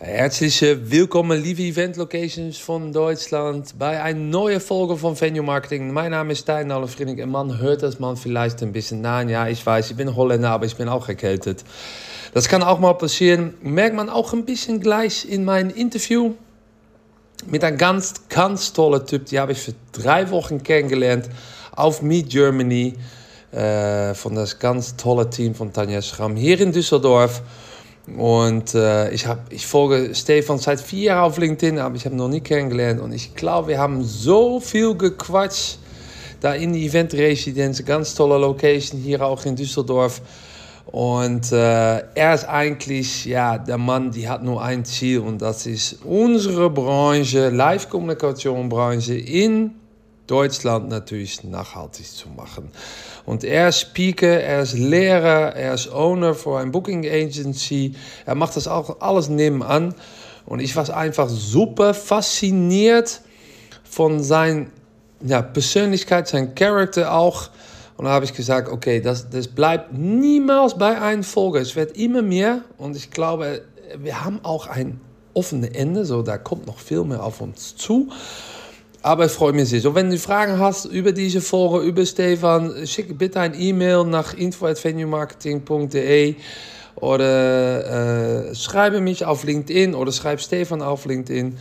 Herzlich willkommen, liebe Event Locations von Deutschland, bei einer neuen Folge von Venue Marketing. Mein Name ist Stein Allefriedig und man hört das man vielleicht ein bisschen nein. Ja, ich weiß, ich bin Holländer, aber ich bin auch erkältet. Das kann auch mal passieren. Merkt man auch ein bisschen gleich in meinem Interview mit einem ganz, ganz tollen Typ. Die habe ich für drei Wochen kennengelernt auf Meet Germany äh, von das ganz tolle Team von Tanja Schramm hier in Düsseldorf. Und äh, ich, hab, ich folge Stefan seit vier Jahren auf LinkedIn, aber ich habe ihn noch nie kennengelernt. Und ich glaube, wir haben so viel gequatscht da in die Eventresidenz, ganz tolle Location hier auch in Düsseldorf. Und äh, er ist eigentlich, ja, der Mann, die hat nur ein Ziel und das ist unsere Branche, Live-Kommunikation-Branche in Deutschland natürlich nachhaltig zu machen. Und er ist Speaker, er ist Lehrer, er ist Owner für eine Booking Agency. Er macht das auch alles nebenan. Und ich war einfach super fasziniert von seiner ja, Persönlichkeit, sein Charakter auch. Und da habe ich gesagt, okay, das, das bleibt niemals bei einem Folge. Es wird immer mehr. Und ich glaube, wir haben auch ein offenes Ende. So, da kommt noch viel mehr auf uns zu. Aber ich freue mich sehr. So, wenn du Fragen hast über diese Folge, über Stefan, schick bitte ein E-Mail nach info.venuemarketing.de oder äh, schreibe mich auf LinkedIn oder schreib Stefan auf LinkedIn.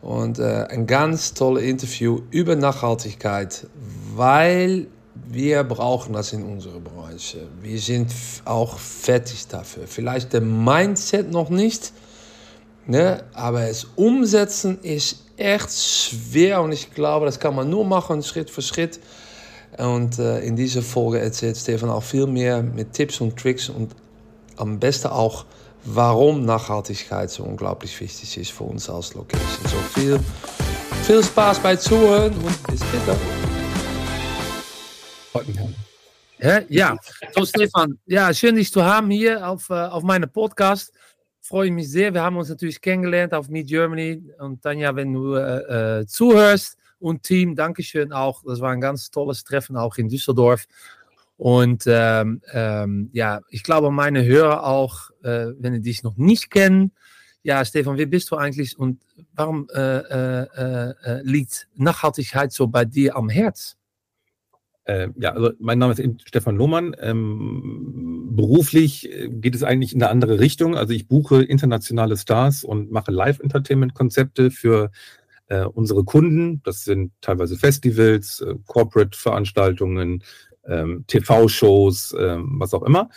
Und äh, ein ganz tolles Interview über Nachhaltigkeit, weil wir brauchen das in unserer Branche. Wir sind auch fertig dafür. Vielleicht der Mindset noch nicht, ne? aber es umsetzen ist echt schwer und ich glaube, das kann man nur machen, Schritt für Schritt. Und äh, in dieser Folge erzählt Stefan auch viel mehr mit Tipps und Tricks und am besten auch, warum Nachhaltigkeit so unglaublich wichtig ist für uns als Location. So viel, viel Spaß bei Zuhören und bis später. Ja, ja, so Stefan, ja, schön dich zu haben hier auf, uh, auf meinem Podcast freue ich mich sehr. Wir haben uns natürlich kennengelernt auf Meet Germany. Und Tanja, wenn du äh, äh, zuhörst und Team, Dankeschön auch. Das war ein ganz tolles Treffen auch in Düsseldorf. Und ähm, ähm, ja, ich glaube, meine Hörer auch, äh, wenn sie dich noch nicht kennen, ja, Stefan, wer bist du eigentlich und warum äh, äh, äh liegt Nachhaltigkeit so bei dir am Herz? Ja, also mein Name ist Stefan Lohmann. Ähm, beruflich äh, geht es eigentlich in eine andere Richtung. Also ich buche internationale Stars und mache Live-Entertainment-Konzepte für äh, unsere Kunden. Das sind teilweise Festivals, äh, Corporate-Veranstaltungen, ähm, TV-Shows, ähm, was auch immer.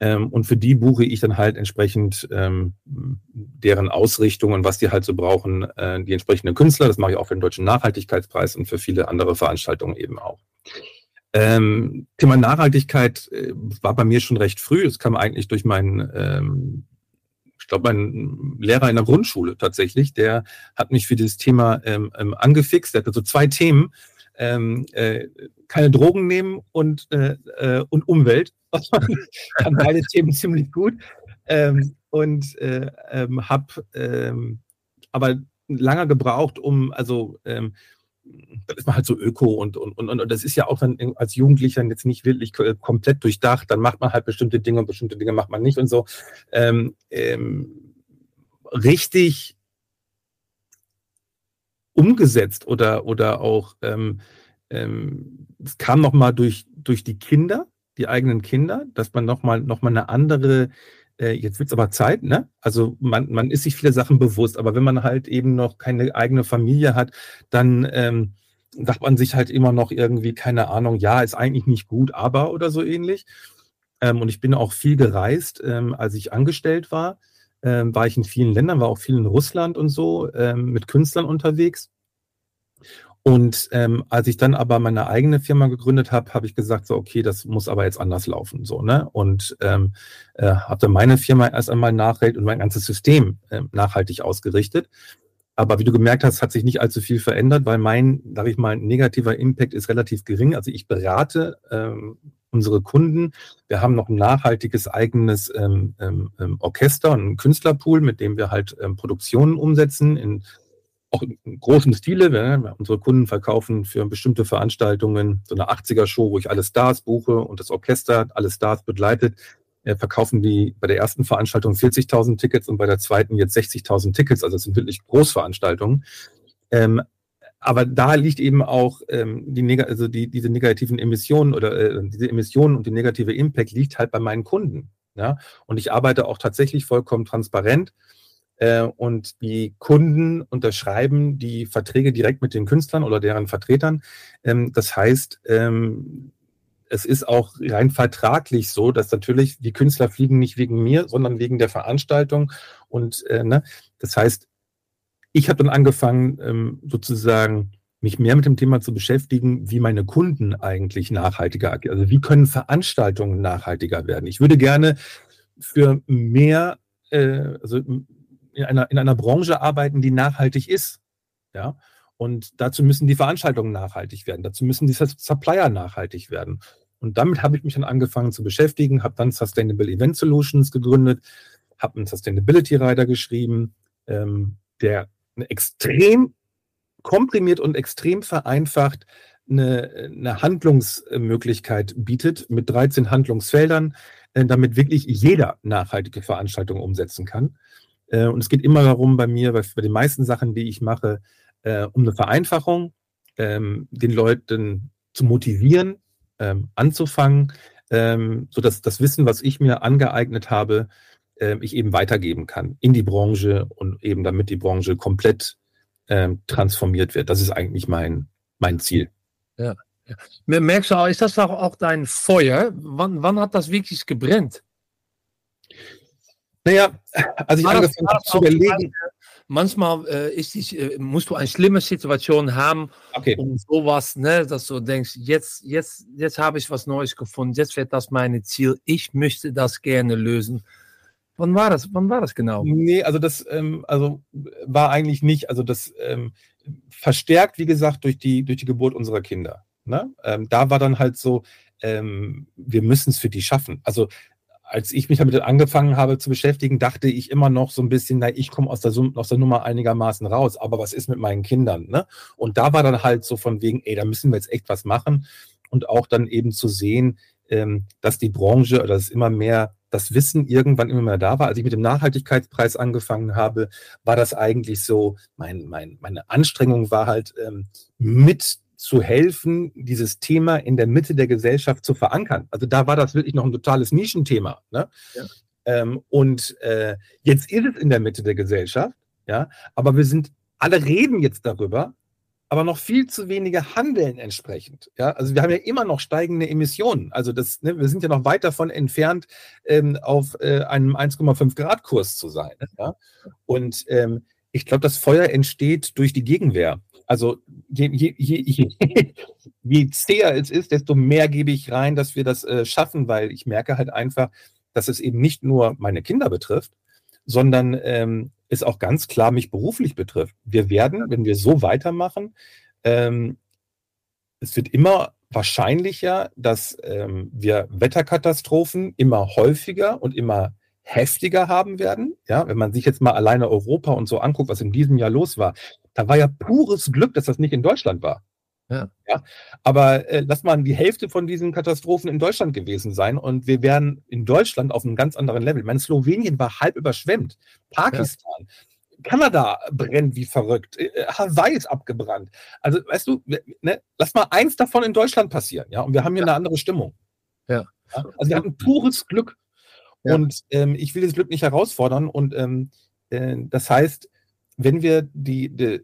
Ähm, und für die buche ich dann halt entsprechend ähm, deren Ausrichtungen, was die halt so brauchen, äh, die entsprechenden Künstler. Das mache ich auch für den Deutschen Nachhaltigkeitspreis und für viele andere Veranstaltungen eben auch. Ähm, Thema Nachhaltigkeit äh, war bei mir schon recht früh. Es kam eigentlich durch meinen, ähm, ich glaube, meinen Lehrer in der Grundschule tatsächlich. Der hat mich für dieses Thema ähm, ähm angefixt. Der hatte so zwei Themen. Ähm, äh, keine Drogen nehmen und, äh, äh und Umwelt. Kann beide Themen ziemlich gut. Ähm, und äh, habe aber lange gebraucht, um, also dann ist man halt so öko und, und, und, und das ist ja auch dann als Jugendlicher jetzt nicht wirklich komplett durchdacht. Dann macht man halt bestimmte Dinge und bestimmte Dinge macht man nicht und so. Ähm, ähm, richtig umgesetzt oder, oder auch, ähm, ähm, es kam nochmal durch, durch die Kinder, die eigenen Kinder, dass man nochmal noch mal eine andere äh, jetzt wird es aber Zeit, ne? Also man, man ist sich viele Sachen bewusst, aber wenn man halt eben noch keine eigene Familie hat, dann ähm, sagt man sich halt immer noch irgendwie, keine Ahnung, ja, ist eigentlich nicht gut, aber oder so ähnlich. Ähm, und ich bin auch viel gereist, ähm, als ich angestellt war. Ähm, war ich in vielen Ländern, war auch viel in Russland und so, ähm, mit Künstlern unterwegs. Und ähm, als ich dann aber meine eigene Firma gegründet habe, habe ich gesagt, so, okay, das muss aber jetzt anders laufen. So, ne? Und ähm, äh, habe dann meine Firma erst einmal nachhaltig und mein ganzes System äh, nachhaltig ausgerichtet. Aber wie du gemerkt hast, hat sich nicht allzu viel verändert, weil mein, sage ich mal, negativer Impact ist relativ gering. Also ich berate ähm, unsere Kunden. Wir haben noch ein nachhaltiges eigenes ähm, ähm, ähm Orchester und einen Künstlerpool, mit dem wir halt ähm, Produktionen umsetzen in auch in großem Stile. Wir, unsere Kunden verkaufen für bestimmte Veranstaltungen so eine 80er-Show, wo ich alle Stars buche und das Orchester alle Stars begleitet. äh, verkaufen die bei der ersten Veranstaltung 40.000 Tickets und bei der zweiten jetzt 60.000 Tickets. Also es sind wirklich Großveranstaltungen. Ähm, aber da liegt eben auch ähm, die, Neg also die, diese negativen Emissionen oder äh, diese Emissionen und die negative Impact liegt halt bei meinen Kunden. Ja? Und ich arbeite auch tatsächlich vollkommen transparent. Äh, und die Kunden unterschreiben die Verträge direkt mit den Künstlern oder deren Vertretern. Ähm, das heißt, ähm, es ist auch rein vertraglich so, dass natürlich die Künstler fliegen nicht wegen mir, sondern wegen der Veranstaltung. Und äh, ne, das heißt, ich habe dann angefangen, ähm, sozusagen mich mehr mit dem Thema zu beschäftigen, wie meine Kunden eigentlich nachhaltiger, also wie können Veranstaltungen nachhaltiger werden. Ich würde gerne für mehr, äh, also in einer, in einer Branche arbeiten, die nachhaltig ist. Ja. Und dazu müssen die Veranstaltungen nachhaltig werden. Dazu müssen die Supplier nachhaltig werden. Und damit habe ich mich dann angefangen zu beschäftigen, habe dann Sustainable Event Solutions gegründet, habe einen Sustainability Rider geschrieben, ähm, der extrem komprimiert und extrem vereinfacht eine, eine Handlungsmöglichkeit bietet mit 13 Handlungsfeldern, äh, damit wirklich jeder nachhaltige Veranstaltungen umsetzen kann. Äh, und es geht immer darum bei mir, bei, bei den meisten Sachen, die ich mache, äh, um eine Vereinfachung, ähm, den Leuten zu motivieren, ähm, anzufangen, ähm, sodass das Wissen, was ich mir angeeignet habe, äh, ich eben weitergeben kann in die Branche und eben damit die Branche komplett ähm, transformiert wird. Das ist eigentlich mein, mein Ziel. Ja. ja. Merkst du auch, ist das auch, auch dein Feuer? Wann, wann hat das wirklich gebrennt? Naja, als ich War angefangen habe zu überlegen. Manchmal äh, ist die, äh, musst du eine schlimme Situation haben okay. und sowas, ne, dass du denkst, jetzt, jetzt, jetzt habe ich was Neues gefunden, jetzt wird das mein Ziel, ich möchte das gerne lösen. Wann war das? Wann war das genau? Nee, also das ähm, also war eigentlich nicht, also das ähm, verstärkt, wie gesagt, durch die, durch die Geburt unserer Kinder. Ne? Ähm, da war dann halt so, ähm, wir müssen es für die schaffen. Also als ich mich damit angefangen habe zu beschäftigen, dachte ich immer noch so ein bisschen, na, ich komme aus der, aus der Nummer einigermaßen raus, aber was ist mit meinen Kindern? Ne? Und da war dann halt so von wegen, ey, da müssen wir jetzt echt was machen. Und auch dann eben zu sehen, ähm, dass die Branche oder dass immer mehr das Wissen irgendwann immer mehr da war. Als ich mit dem Nachhaltigkeitspreis angefangen habe, war das eigentlich so, mein, mein, meine Anstrengung war halt ähm, mit zu helfen, dieses Thema in der Mitte der Gesellschaft zu verankern. Also da war das wirklich noch ein totales Nischenthema. Ne? Ja. Ähm, und äh, jetzt ist es in der Mitte der Gesellschaft, ja, aber wir sind, alle reden jetzt darüber, aber noch viel zu wenige handeln entsprechend. Ja, also wir haben ja immer noch steigende Emissionen. Also das, ne, wir sind ja noch weit davon entfernt, ähm, auf äh, einem 1,5 Grad Kurs zu sein. Ja? Und ähm, ich glaube, das Feuer entsteht durch die Gegenwehr. Also je, je, je, je zäher es ist, desto mehr gebe ich rein, dass wir das äh, schaffen, weil ich merke halt einfach, dass es eben nicht nur meine Kinder betrifft, sondern ähm, es auch ganz klar mich beruflich betrifft. Wir werden, wenn wir so weitermachen, ähm, es wird immer wahrscheinlicher, dass ähm, wir Wetterkatastrophen immer häufiger und immer heftiger haben werden. Ja, wenn man sich jetzt mal alleine Europa und so anguckt, was in diesem Jahr los war, da war ja pures Glück, dass das nicht in Deutschland war. Ja. ja aber äh, lass mal die Hälfte von diesen Katastrophen in Deutschland gewesen sein und wir wären in Deutschland auf einem ganz anderen Level. Ich meine, Slowenien war halb überschwemmt, Pakistan, ja. Kanada brennt wie verrückt, äh, äh, Hawaii ist abgebrannt. Also, weißt du, ne, lass mal eins davon in Deutschland passieren, ja, und wir haben hier ja. eine andere Stimmung. Ja. ja. Also, wir hatten pures Glück. Und ähm, ich will das Glück nicht herausfordern und ähm, äh, das heißt, wenn wir die, die,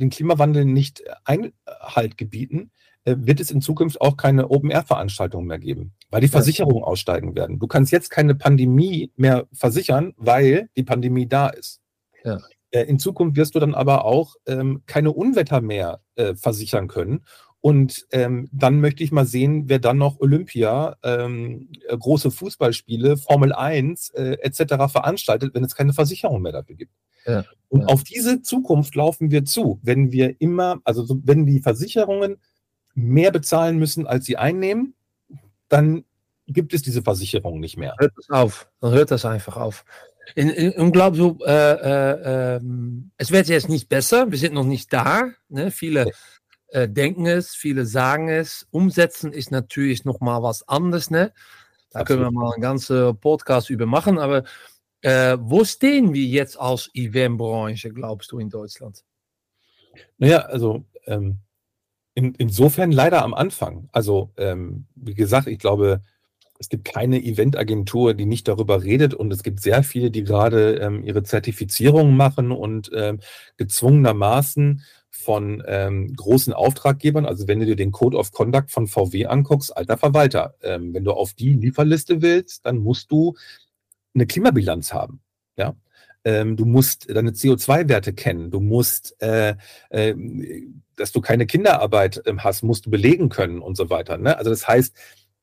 den Klimawandel nicht Einhalt gebieten, äh, wird es in Zukunft auch keine Open-Air-Veranstaltungen mehr geben, weil die Versicherungen ja. aussteigen werden. Du kannst jetzt keine Pandemie mehr versichern, weil die Pandemie da ist. Ja. Äh, in Zukunft wirst du dann aber auch ähm, keine Unwetter mehr äh, versichern können. Und ähm, dann möchte ich mal sehen, wer dann noch Olympia, ähm, äh, große Fußballspiele, Formel 1 äh, etc. veranstaltet, wenn es keine Versicherung mehr dafür gibt. Ja, und ja. auf diese Zukunft laufen wir zu, wenn wir immer, also wenn die Versicherungen mehr bezahlen müssen, als sie einnehmen, dann gibt es diese Versicherung nicht mehr. Hört das auf, dann hört das einfach auf. In, in, und glaubst du, äh, äh, äh, es wird jetzt nicht besser, wir sind noch nicht da. Ne? Viele äh, denken es, viele sagen es. Umsetzen ist natürlich nochmal was anderes. Ne? Da Absolut. können wir mal einen ganzen Podcast über machen. Aber äh, wo stehen wir jetzt als Eventbranche, glaubst du, in Deutschland? Naja, also ähm, in, insofern leider am Anfang. Also, ähm, wie gesagt, ich glaube, es gibt keine Eventagentur, die nicht darüber redet und es gibt sehr viele, die gerade ähm, ihre Zertifizierung machen und ähm, gezwungenermaßen von ähm, großen Auftraggebern, also wenn du dir den Code of Conduct von VW anguckst, alter Verwalter, ähm, wenn du auf die Lieferliste willst, dann musst du eine Klimabilanz haben. Ja, ähm, du musst deine CO2-Werte kennen, du musst, äh, äh, dass du keine Kinderarbeit ähm, hast, musst du belegen können und so weiter. Ne? Also das heißt,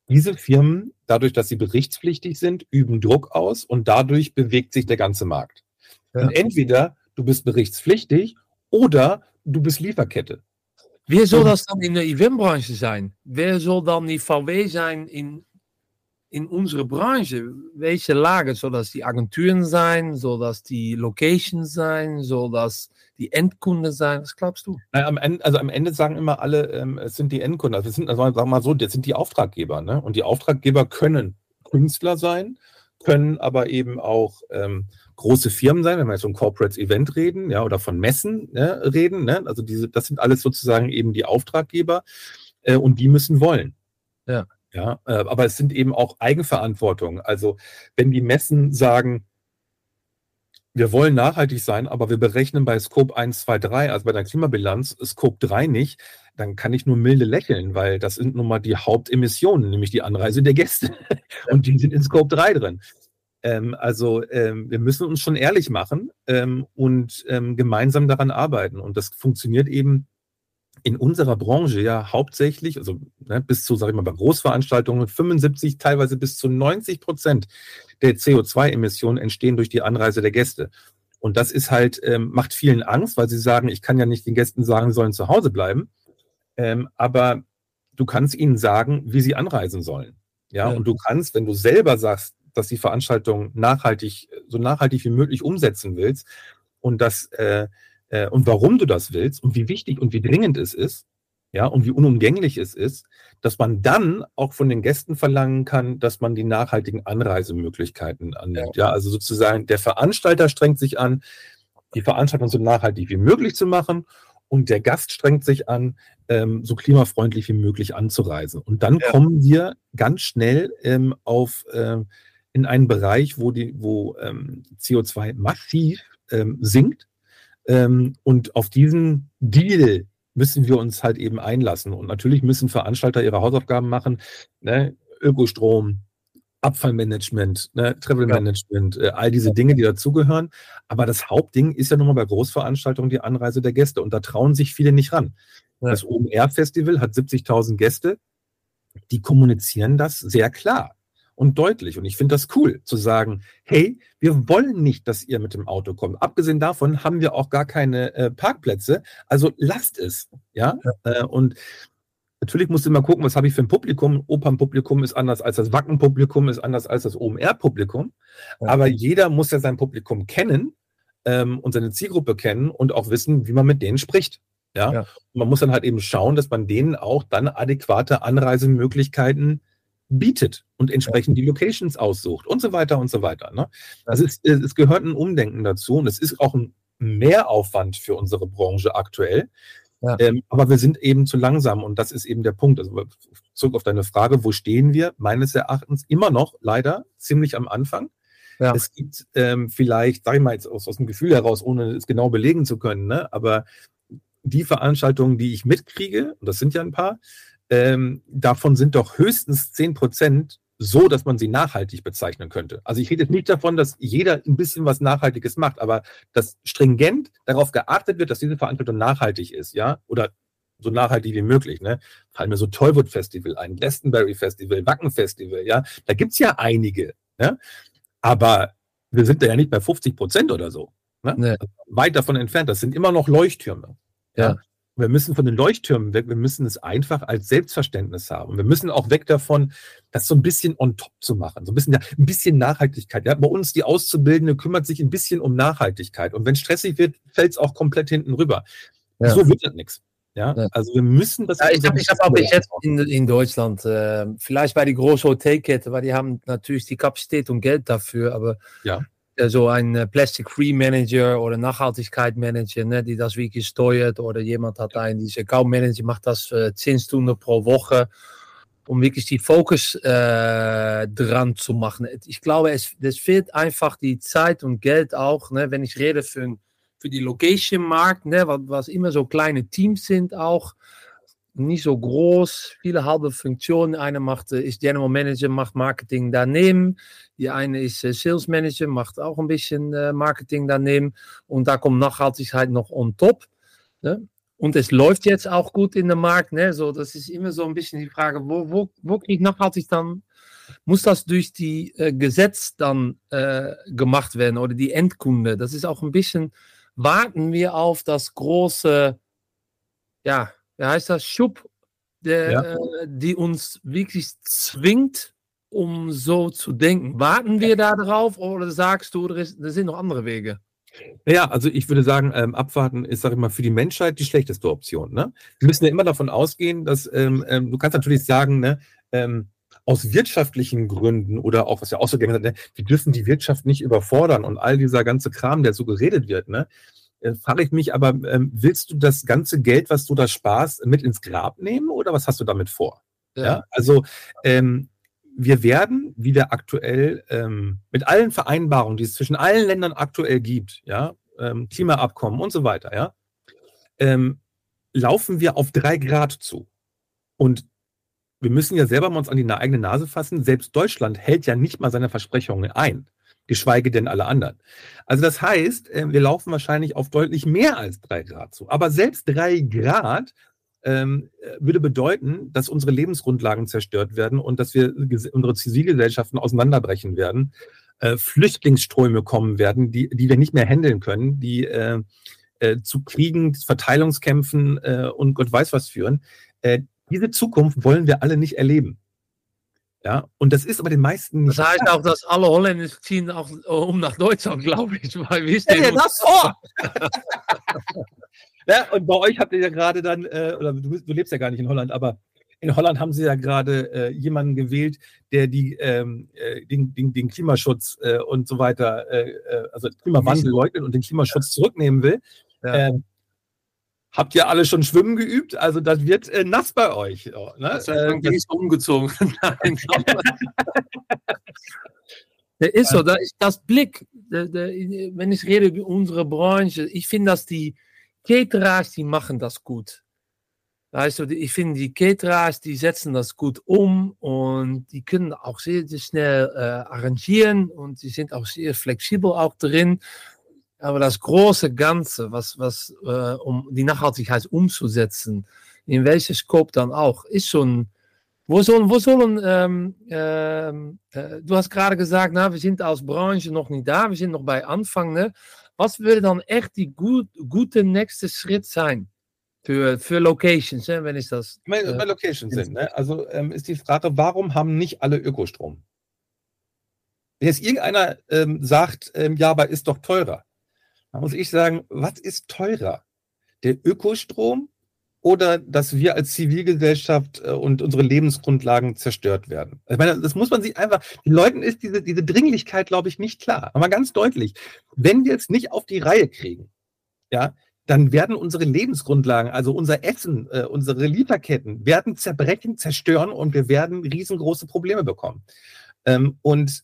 diese Firmen, dadurch, dass sie berichtspflichtig sind, üben Druck aus und dadurch bewegt sich der ganze Markt. Ja. Und entweder du bist berichtspflichtig oder du bist Lieferkette. Wer soll das dann in der Eventbranche sein? Wer soll dann die VW sein in in unsere Branche, welche Lage? Soll das die Agenturen sein? Soll das die Location sein? Soll das die Endkunde sein? Was glaubst du? Naja, am Ende, also am Ende sagen immer alle, ähm, es sind die Endkunden. Also, es sind, also sagen wir mal so, das sind die Auftraggeber. Ne? Und die Auftraggeber können Künstler sein, können aber eben auch ähm, große Firmen sein, wenn wir jetzt um Corporate Event reden, ja, oder von Messen ne, reden. Ne? Also diese, das sind alles sozusagen eben die Auftraggeber äh, und die müssen wollen. Ja. Ja, äh, aber es sind eben auch Eigenverantwortung. Also wenn die Messen sagen, wir wollen nachhaltig sein, aber wir berechnen bei Scope 1, 2, 3, also bei der Klimabilanz, Scope 3 nicht, dann kann ich nur milde lächeln, weil das sind nun mal die Hauptemissionen, nämlich die Anreise der Gäste. Und die sind in Scope 3 drin. Ähm, also ähm, wir müssen uns schon ehrlich machen ähm, und ähm, gemeinsam daran arbeiten. Und das funktioniert eben in unserer Branche ja hauptsächlich, also ne, bis zu, sag ich mal, bei Großveranstaltungen 75, teilweise bis zu 90 Prozent der CO2-Emissionen entstehen durch die Anreise der Gäste. Und das ist halt, ähm, macht vielen Angst, weil sie sagen, ich kann ja nicht den Gästen sagen, sie sollen zu Hause bleiben. Ähm, aber du kannst ihnen sagen, wie sie anreisen sollen. Ja? ja, und du kannst, wenn du selber sagst, dass die Veranstaltung nachhaltig, so nachhaltig wie möglich umsetzen willst und das äh, äh, und warum du das willst und wie wichtig und wie dringend es ist, ja, und wie unumgänglich es ist, dass man dann auch von den Gästen verlangen kann, dass man die nachhaltigen Anreisemöglichkeiten annimmt. Ja, ja also sozusagen der Veranstalter strengt sich an, die Veranstaltung so nachhaltig wie möglich zu machen und der Gast strengt sich an, ähm, so klimafreundlich wie möglich anzureisen. Und dann ja. kommen wir ganz schnell ähm, auf äh, in einen Bereich, wo die, wo ähm, CO2 massiv ähm, sinkt ähm, und auf diesen Deal müssen wir uns halt eben einlassen. Und natürlich müssen Veranstalter ihre Hausaufgaben machen. Ne? Ökostrom, Abfallmanagement, ne, Travel Management, äh, all diese Dinge, die dazugehören. Aber das Hauptding ist ja nun mal bei Großveranstaltungen die Anreise der Gäste. Und da trauen sich viele nicht ran. Ja. Das OMR-Festival hat 70.000 Gäste. Die kommunizieren das sehr klar und deutlich. Und ich finde das cool, zu sagen, hey, wir wollen nicht, dass ihr mit dem Auto kommt. Abgesehen davon haben wir auch gar keine äh, Parkplätze. Also lasst es. Ja. ja. Äh, und natürlich musst du immer gucken, was habe ich für ein Publikum. Opernpublikum ist anders als das Wackenpublikum, ist anders als das OMR-Publikum. Ja. Aber jeder muss ja sein Publikum kennen ähm, und seine Zielgruppe kennen und auch wissen, wie man mit denen spricht. Ja? ja. Und man muss dann halt eben schauen, dass man denen auch dann adäquate Anreisemöglichkeiten bietet und entsprechend die Locations aussucht und so weiter und so weiter. Ne? Also es, es gehört ein Umdenken dazu und es ist auch ein Mehraufwand für unsere Branche aktuell. Ja. Ähm, aber wir sind eben zu langsam und das ist eben der Punkt. Also zurück auf deine Frage, wo stehen wir? Meines Erachtens immer noch leider ziemlich am Anfang. Ja. Es gibt ähm, vielleicht, sage ich mal jetzt aus, aus dem Gefühl heraus, ohne es genau belegen zu können, ne? aber die Veranstaltungen, die ich mitkriege, und das sind ja ein paar, ähm, davon sind doch höchstens 10 Prozent so, dass man sie nachhaltig bezeichnen könnte. Also ich rede jetzt nicht davon, dass jeder ein bisschen was Nachhaltiges macht, aber dass stringent darauf geachtet wird, dass diese Veranstaltung nachhaltig ist, ja, oder so nachhaltig wie möglich. Ne? Fallen mir so Tollwood Festival ein, Glastonbury Festival, Wacken Festival, ja, da gibt's ja einige, ne? aber wir sind da ja nicht bei 50 Prozent oder so. Ne? Nee. Also weit davon entfernt, das sind immer noch Leuchttürme. Ja. ja. Wir müssen von den Leuchttürmen weg, wir müssen es einfach als Selbstverständnis haben. Wir müssen auch weg davon, das so ein bisschen on top zu machen, so ein bisschen, ein bisschen Nachhaltigkeit. Ja, bei uns die Auszubildende kümmert sich ein bisschen um Nachhaltigkeit. Und wenn stressig wird, fällt es auch komplett hinten rüber. Ja. So wird das nichts. Ja, also wir müssen das. Ja, ich habe hab auch bis jetzt in, in Deutschland, äh, vielleicht bei die großen Hotelkette, weil die haben natürlich die Kapazität und Geld dafür, aber ja. So ein äh, Plastic-Free-Manager oder Nachhaltigkeit-Manager, ne, die das wirklich steuert oder jemand hat einen, dieser Account-Manager macht das äh, 10 Stunden pro Woche, um wirklich die Fokus äh, dran zu machen. Ich glaube, es, es fehlt einfach die Zeit und Geld auch, ne, wenn ich rede für für die Location-Markt, ne, was, was immer so kleine Teams sind auch, nicht so groß, viele halbe Funktionen. Einer macht, ist General Manager, macht Marketing daneben. Die eine ist äh, Sales Manager, macht auch ein bisschen äh, Marketing daneben. Und da kommt Nachhaltigkeit noch on top. Ne? Und es läuft jetzt auch gut in der Markt. Ne? So, das ist immer so ein bisschen die Frage, wo, wo, wo kriegt nachhaltig dann? Muss das durch die äh, Gesetz dann äh, gemacht werden oder die Endkunde? Das ist auch ein bisschen warten wir auf das große, ja, wie heißt das, Schub, der, ja. äh, die uns wirklich zwingt, um so zu denken. Warten wir da drauf oder sagst du, das sind noch andere Wege? Ja, also ich würde sagen, ähm, abwarten ist, sag ich mal, für die Menschheit die schlechteste Option. Ne? Wir müssen ja immer davon ausgehen, dass ähm, ähm, du kannst natürlich sagen, ne, ähm, aus wirtschaftlichen Gründen oder auch, was ja auch so gerne ne, wir dürfen die Wirtschaft nicht überfordern und all dieser ganze Kram, der so geredet wird, ne? Äh, frage ich mich aber, ähm, willst du das ganze Geld, was du da sparst, mit ins Grab nehmen oder was hast du damit vor? Ja, ja also ähm, wir werden wieder aktuell ähm, mit allen Vereinbarungen, die es zwischen allen Ländern aktuell gibt, ja, ähm, Klimaabkommen und so weiter, ja, ähm, laufen wir auf drei Grad zu. Und wir müssen ja selber mal uns an die eigene Nase fassen. Selbst Deutschland hält ja nicht mal seine Versprechungen ein, geschweige denn alle anderen. Also das heißt, äh, wir laufen wahrscheinlich auf deutlich mehr als drei Grad zu. Aber selbst drei Grad ähm, würde bedeuten, dass unsere Lebensgrundlagen zerstört werden und dass wir unsere Zivilgesellschaften auseinanderbrechen werden, äh, Flüchtlingsströme kommen werden, die, die wir nicht mehr handeln können, die äh, äh, zu Kriegen, Verteilungskämpfen äh, und Gott weiß was führen. Äh, diese Zukunft wollen wir alle nicht erleben. Ja, und das ist aber den meisten nicht. Das heißt klar. auch, dass alle Holländer ziehen auch äh, um nach Deutschland, glaube ich. Weil wir stehen ja, das vor. ja, und bei euch habt ihr ja gerade dann, äh, oder du, du, lebst ja gar nicht in Holland, aber in Holland haben sie ja gerade äh, jemanden gewählt, der die, ähm, äh, den, den, den, Klimaschutz äh, und so weiter, äh, also Klimawandel leugnet und den Klimaschutz zurücknehmen will. Ja. Ähm, Habt ihr alle schon schwimmen geübt? Also das wird äh, nass bei euch. Oh, ne? Das heißt, man äh, ist umgezogen. Nein. der ist so, da ist das Blick. Der, der, wenn ich rede über unsere Branche, ich finde, dass die Caterers, die machen das gut. Weißt du, ich finde, die Caterers, die setzen das gut um und die können auch sehr, sehr schnell äh, arrangieren und sie sind auch sehr flexibel auch drin. Aber das große Ganze, was, was, äh, um die Nachhaltigkeit umzusetzen, in welchem Scope dann auch, ist schon, wo sollen, wo sollen ähm, ähm, äh, du hast gerade gesagt, na, wir sind als Branche noch nicht da, wir sind noch bei Anfang. Ne? Was würde dann echt die gut, gute nächste Schritt sein? Für, für Locations, ne, wenn ich das. Bei, äh, Locations sind, ne? Also ähm, ist die Frage, warum haben nicht alle Ökostrom? Wenn jetzt irgendeiner ähm, sagt, ähm, ja, aber ist doch teurer, da muss ich sagen, was ist teurer? Der Ökostrom oder dass wir als Zivilgesellschaft äh, und unsere Lebensgrundlagen zerstört werden? Ich meine, das muss man sich einfach, den Leuten ist diese, diese Dringlichkeit, glaube ich, nicht klar. Aber ganz deutlich, wenn wir es nicht auf die Reihe kriegen, ja, dann werden unsere Lebensgrundlagen, also unser Essen, äh, unsere Lieferketten, werden zerbrechen, zerstören und wir werden riesengroße Probleme bekommen. Ähm, und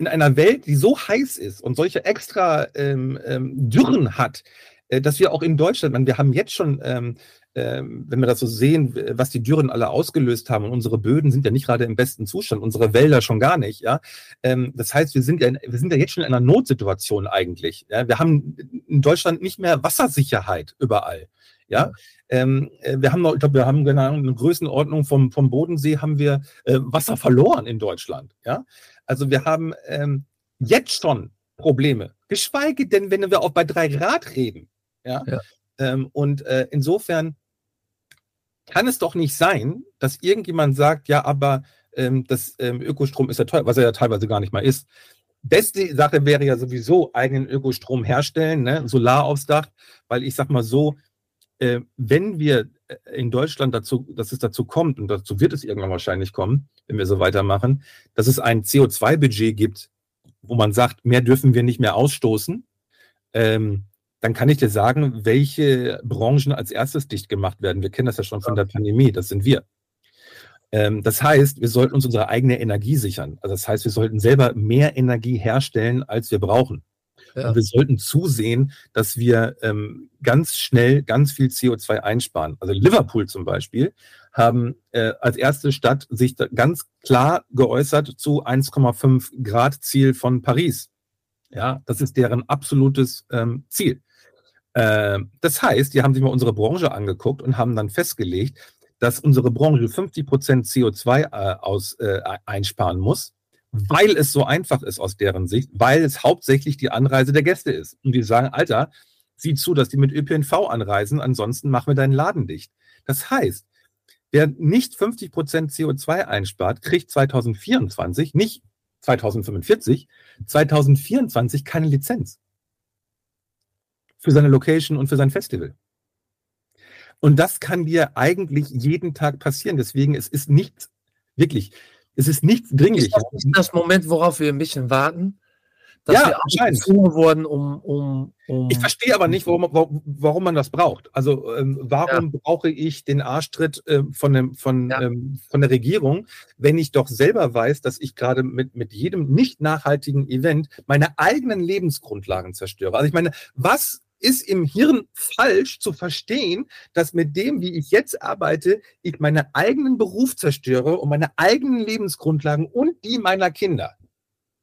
in einer Welt, die so heiß ist und solche extra ähm, ähm, Dürren hat, äh, dass wir auch in Deutschland, man, wir haben jetzt schon, ähm, ähm, wenn wir das so sehen, was die Dürren alle ausgelöst haben, und unsere Böden sind ja nicht gerade im besten Zustand, unsere Wälder schon gar nicht, ja. Ähm, das heißt, wir sind ja, in, wir sind ja jetzt schon in einer Notsituation eigentlich. Ja? Wir haben in Deutschland nicht mehr Wassersicherheit überall. Ja, ähm, äh, wir haben noch, ich glaube, wir haben genau eine Größenordnung vom, vom Bodensee haben wir äh, Wasser verloren in Deutschland. Ja, also wir haben ähm, jetzt schon Probleme, geschweige denn, wenn wir auch bei drei Grad reden. Ja. ja. Ähm, und äh, insofern kann es doch nicht sein, dass irgendjemand sagt, ja, aber ähm, das ähm, Ökostrom ist ja teuer, was er ja teilweise gar nicht mal ist. Beste Sache wäre ja sowieso eigenen Ökostrom herstellen, ne? Solar aufs Dach, weil ich sag mal so, äh, wenn wir äh, in Deutschland dazu, dass es dazu kommt, und dazu wird es irgendwann wahrscheinlich kommen, wenn wir so weitermachen, dass es ein CO2-Budget gibt, wo man sagt, mehr dürfen wir nicht mehr ausstoßen, ähm, dann kann ich dir sagen, welche Branchen als erstes dicht gemacht werden. Wir kennen das ja schon von der Pandemie, das sind wir. Ähm, das heißt, wir sollten uns unsere eigene Energie sichern. Also das heißt, wir sollten selber mehr Energie herstellen, als wir brauchen. Ja. Und wir sollten zusehen, dass wir ähm, ganz schnell ganz viel CO2 einsparen. Also Liverpool zum Beispiel haben äh, als erste Stadt sich ganz klar geäußert zu 1,5 Grad Ziel von Paris. Ja, das ist deren absolutes ähm, Ziel. Äh, das heißt, die haben sich mal unsere Branche angeguckt und haben dann festgelegt, dass unsere Branche 50 Prozent CO2 äh, aus, äh, einsparen muss, weil es so einfach ist aus deren Sicht, weil es hauptsächlich die Anreise der Gäste ist. Und die sagen, Alter, sieh zu, dass die mit ÖPNV anreisen, ansonsten machen wir deinen Laden dicht. Das heißt, wer nicht 50 Prozent CO2 einspart, kriegt 2024, nicht 2045, 2024 keine Lizenz für seine Location und für sein Festival. Und das kann dir eigentlich jeden Tag passieren. Deswegen, es ist nicht wirklich, es ist nichts dringlich. Ist das, ist das Moment, worauf wir ein bisschen warten? Dass ja, wir gezwungen wurden, um, um, um, Ich verstehe aber nicht, warum, warum man das braucht. Also ähm, warum ja. brauche ich den Arschtritt äh, von, dem, von, ja. ähm, von der Regierung, wenn ich doch selber weiß, dass ich gerade mit, mit jedem nicht nachhaltigen Event meine eigenen Lebensgrundlagen zerstöre. Also ich meine, was ist im Hirn falsch zu verstehen, dass mit dem, wie ich jetzt arbeite, ich meinen eigenen Beruf zerstöre und meine eigenen Lebensgrundlagen und die meiner Kinder.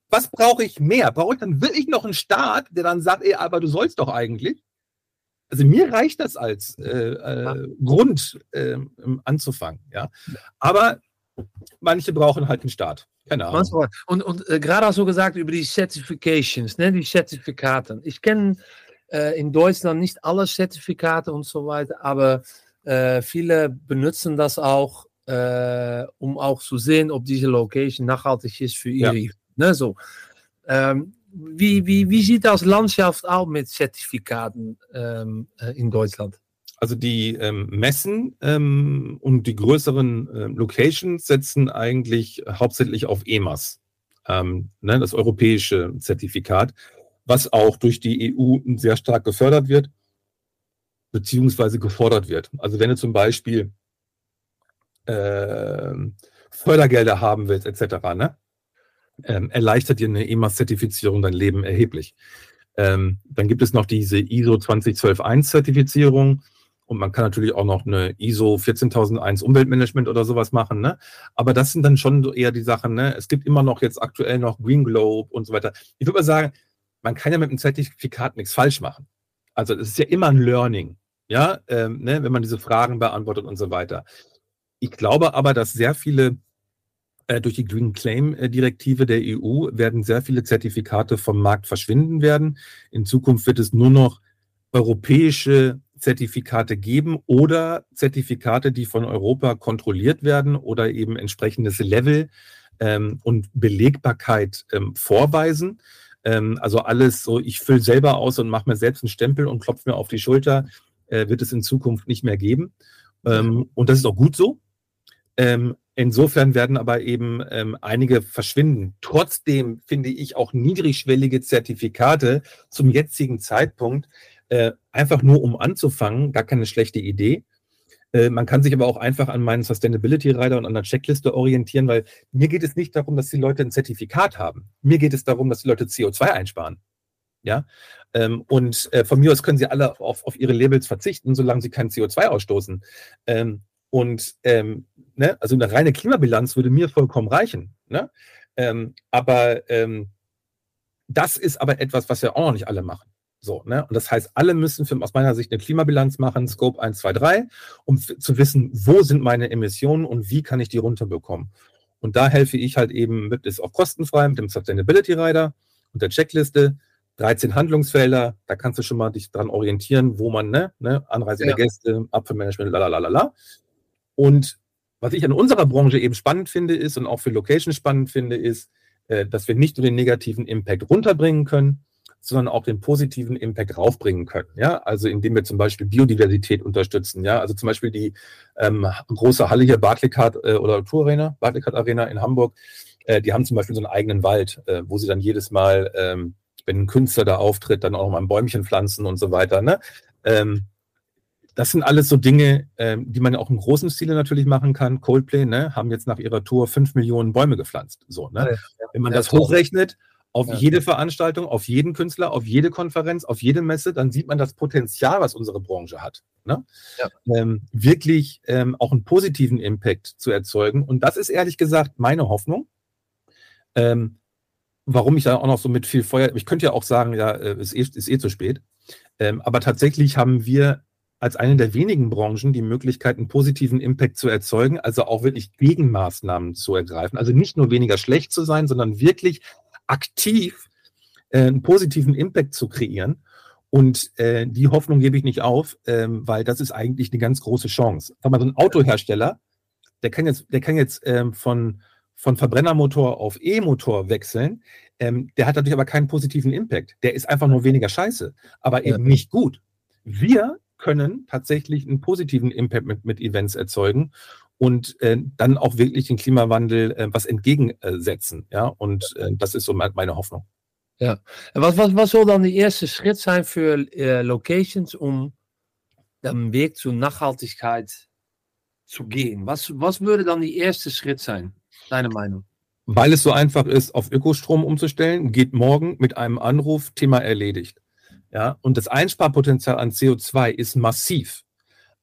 Was brauche ich mehr? Brauche ich dann wirklich noch einen Staat, der dann sagt, ey, aber du sollst doch eigentlich? Also mir reicht das als äh, äh, Grund äh, anzufangen, ja. Aber manche brauchen halt einen Staat. Keine Ahnung. Und, und äh, gerade auch so gesagt über die Certifications, ne, die Zertifikaten. Ich kenne äh, in Deutschland nicht alle Zertifikate und so weiter, aber äh, viele benutzen das auch, äh, um auch zu sehen, ob diese Location nachhaltig ist für ihre. Ja. Ne, so. Ähm, wie, wie, wie sieht das Landschaft aus mit Zertifikaten ähm, äh, in Deutschland? Also die ähm, Messen ähm, und die größeren äh, Locations setzen eigentlich hauptsächlich auf EMAS, ähm, ne, das europäische Zertifikat was auch durch die EU sehr stark gefördert wird, beziehungsweise gefordert wird. Also wenn du zum Beispiel äh, Fördergelder haben willst, etc., ne? Ähm, erleichtert dir eine EMAS-Zertifizierung dein Leben erheblich. Ähm, dann gibt es noch diese ISO 20121-Zertifizierung und man kann natürlich auch noch eine ISO 14001 Umweltmanagement oder sowas machen. Ne? Aber das sind dann schon eher die Sachen. Ne? Es gibt immer noch jetzt aktuell noch Green Globe und so weiter. Ich würde mal sagen, man kann ja mit dem Zertifikat nichts falsch machen. Also es ist ja immer ein Learning, ja, ähm, ne, wenn man diese Fragen beantwortet und so weiter. Ich glaube aber, dass sehr viele äh, durch die Green Claim Direktive der EU werden sehr viele Zertifikate vom Markt verschwinden werden. In Zukunft wird es nur noch europäische Zertifikate geben oder Zertifikate, die von Europa kontrolliert werden oder eben entsprechendes Level ähm, und Belegbarkeit ähm, vorweisen. Ähm, also alles so, ich fülle selber aus und mache mir selbst einen Stempel und klopfe mir auf die Schulter, äh, wird es in Zukunft nicht mehr geben. Ähm, und das ist auch gut so. Ähm, insofern werden aber eben ähm, einige verschwinden. Trotzdem finde ich auch niedrigschwellige Zertifikate zum jetzigen Zeitpunkt äh, einfach nur um anzufangen, gar keine schlechte Idee. Äh, man kann sich aber auch einfach an meinen Sustainability Rider und an der Checkliste orientieren, weil mir geht es nicht darum, dass die Leute ein Zertifikat haben. Mir geht es darum, dass die Leute CO2 einsparen. Ja, ähm, und äh, von mir aus können sie alle auf, auf ihre Labels verzichten, solange sie kein CO2 ausstoßen. Ähm, und ähm, ne, also eine reine Klimabilanz würde mir vollkommen reichen. Ne? Aber das ist aber etwas, was ja auch noch nicht alle machen. So, ne? Und das heißt, alle müssen für, aus meiner Sicht eine Klimabilanz machen, Scope 1, 2, 3, um zu wissen, wo sind meine Emissionen und wie kann ich die runterbekommen. Und da helfe ich halt eben mit, ist auch kostenfrei mit dem Sustainability Rider und der Checkliste. 13 Handlungsfelder, da kannst du schon mal dich dran orientieren, wo man, ne, ne Anreise ja. der Gäste, Abfallmanagement, lalalala. Und was ich an unserer Branche eben spannend finde, ist und auch für Location spannend finde, ist, äh, dass wir nicht nur den negativen Impact runterbringen können, sondern auch den positiven Impact raufbringen können. Ja, also indem wir zum Beispiel Biodiversität unterstützen. Ja, also zum Beispiel die ähm, große Halle hier, Barclaycard äh, oder Tour Arena, Barclaycard Arena in Hamburg, äh, die haben zum Beispiel so einen eigenen Wald, äh, wo sie dann jedes Mal, ähm, wenn ein Künstler da auftritt, dann auch mal ein Bäumchen pflanzen und so weiter. Ne? Ähm, das sind alles so Dinge, ähm, die man auch im großen Stile natürlich machen kann. Coldplay ne, haben jetzt nach ihrer Tour fünf Millionen Bäume gepflanzt. So, ne? Ja, Wenn man ja, das hochrechnet auf ja. jede Veranstaltung, auf jeden Künstler, auf jede Konferenz, auf jede Messe, dann sieht man das Potenzial, was unsere Branche hat. Ne? Ähm, wirklich ähm, auch einen positiven Impact zu erzeugen. Und das ist ehrlich gesagt meine Hoffnung. Ähm, warum ich da auch noch so mit viel Feuer, ich könnte ja auch sagen, ja, äh, ist eh, ist eh zu spät. Ähm, aber tatsächlich haben wir als eine der wenigen Branchen die Möglichkeit, einen positiven Impact zu erzeugen, also auch wirklich Gegenmaßnahmen zu ergreifen. Also nicht nur weniger schlecht zu sein, sondern wirklich aktiv äh, einen positiven Impact zu kreieren. Und äh, die Hoffnung gebe ich nicht auf, ähm, weil das ist eigentlich eine ganz große Chance. Sag mal, so ein Autohersteller, der kann jetzt, der kann jetzt ähm, von, von Verbrennermotor auf E-Motor wechseln. Ähm, der hat natürlich aber keinen positiven Impact. Der ist einfach nur weniger scheiße, aber eben ja. nicht gut. Wir können tatsächlich einen positiven Impact mit, mit Events erzeugen und äh, dann auch wirklich den Klimawandel äh, was entgegensetzen. Ja, und äh, das ist so meine Hoffnung. Ja, was, was, was soll dann der erste Schritt sein für äh, Locations, um den Weg zur Nachhaltigkeit zu gehen? Was, was würde dann der erste Schritt sein, deine Meinung? Weil es so einfach ist, auf Ökostrom umzustellen, geht morgen mit einem Anruf Thema erledigt. Ja, und das Einsparpotenzial an CO2 ist massiv.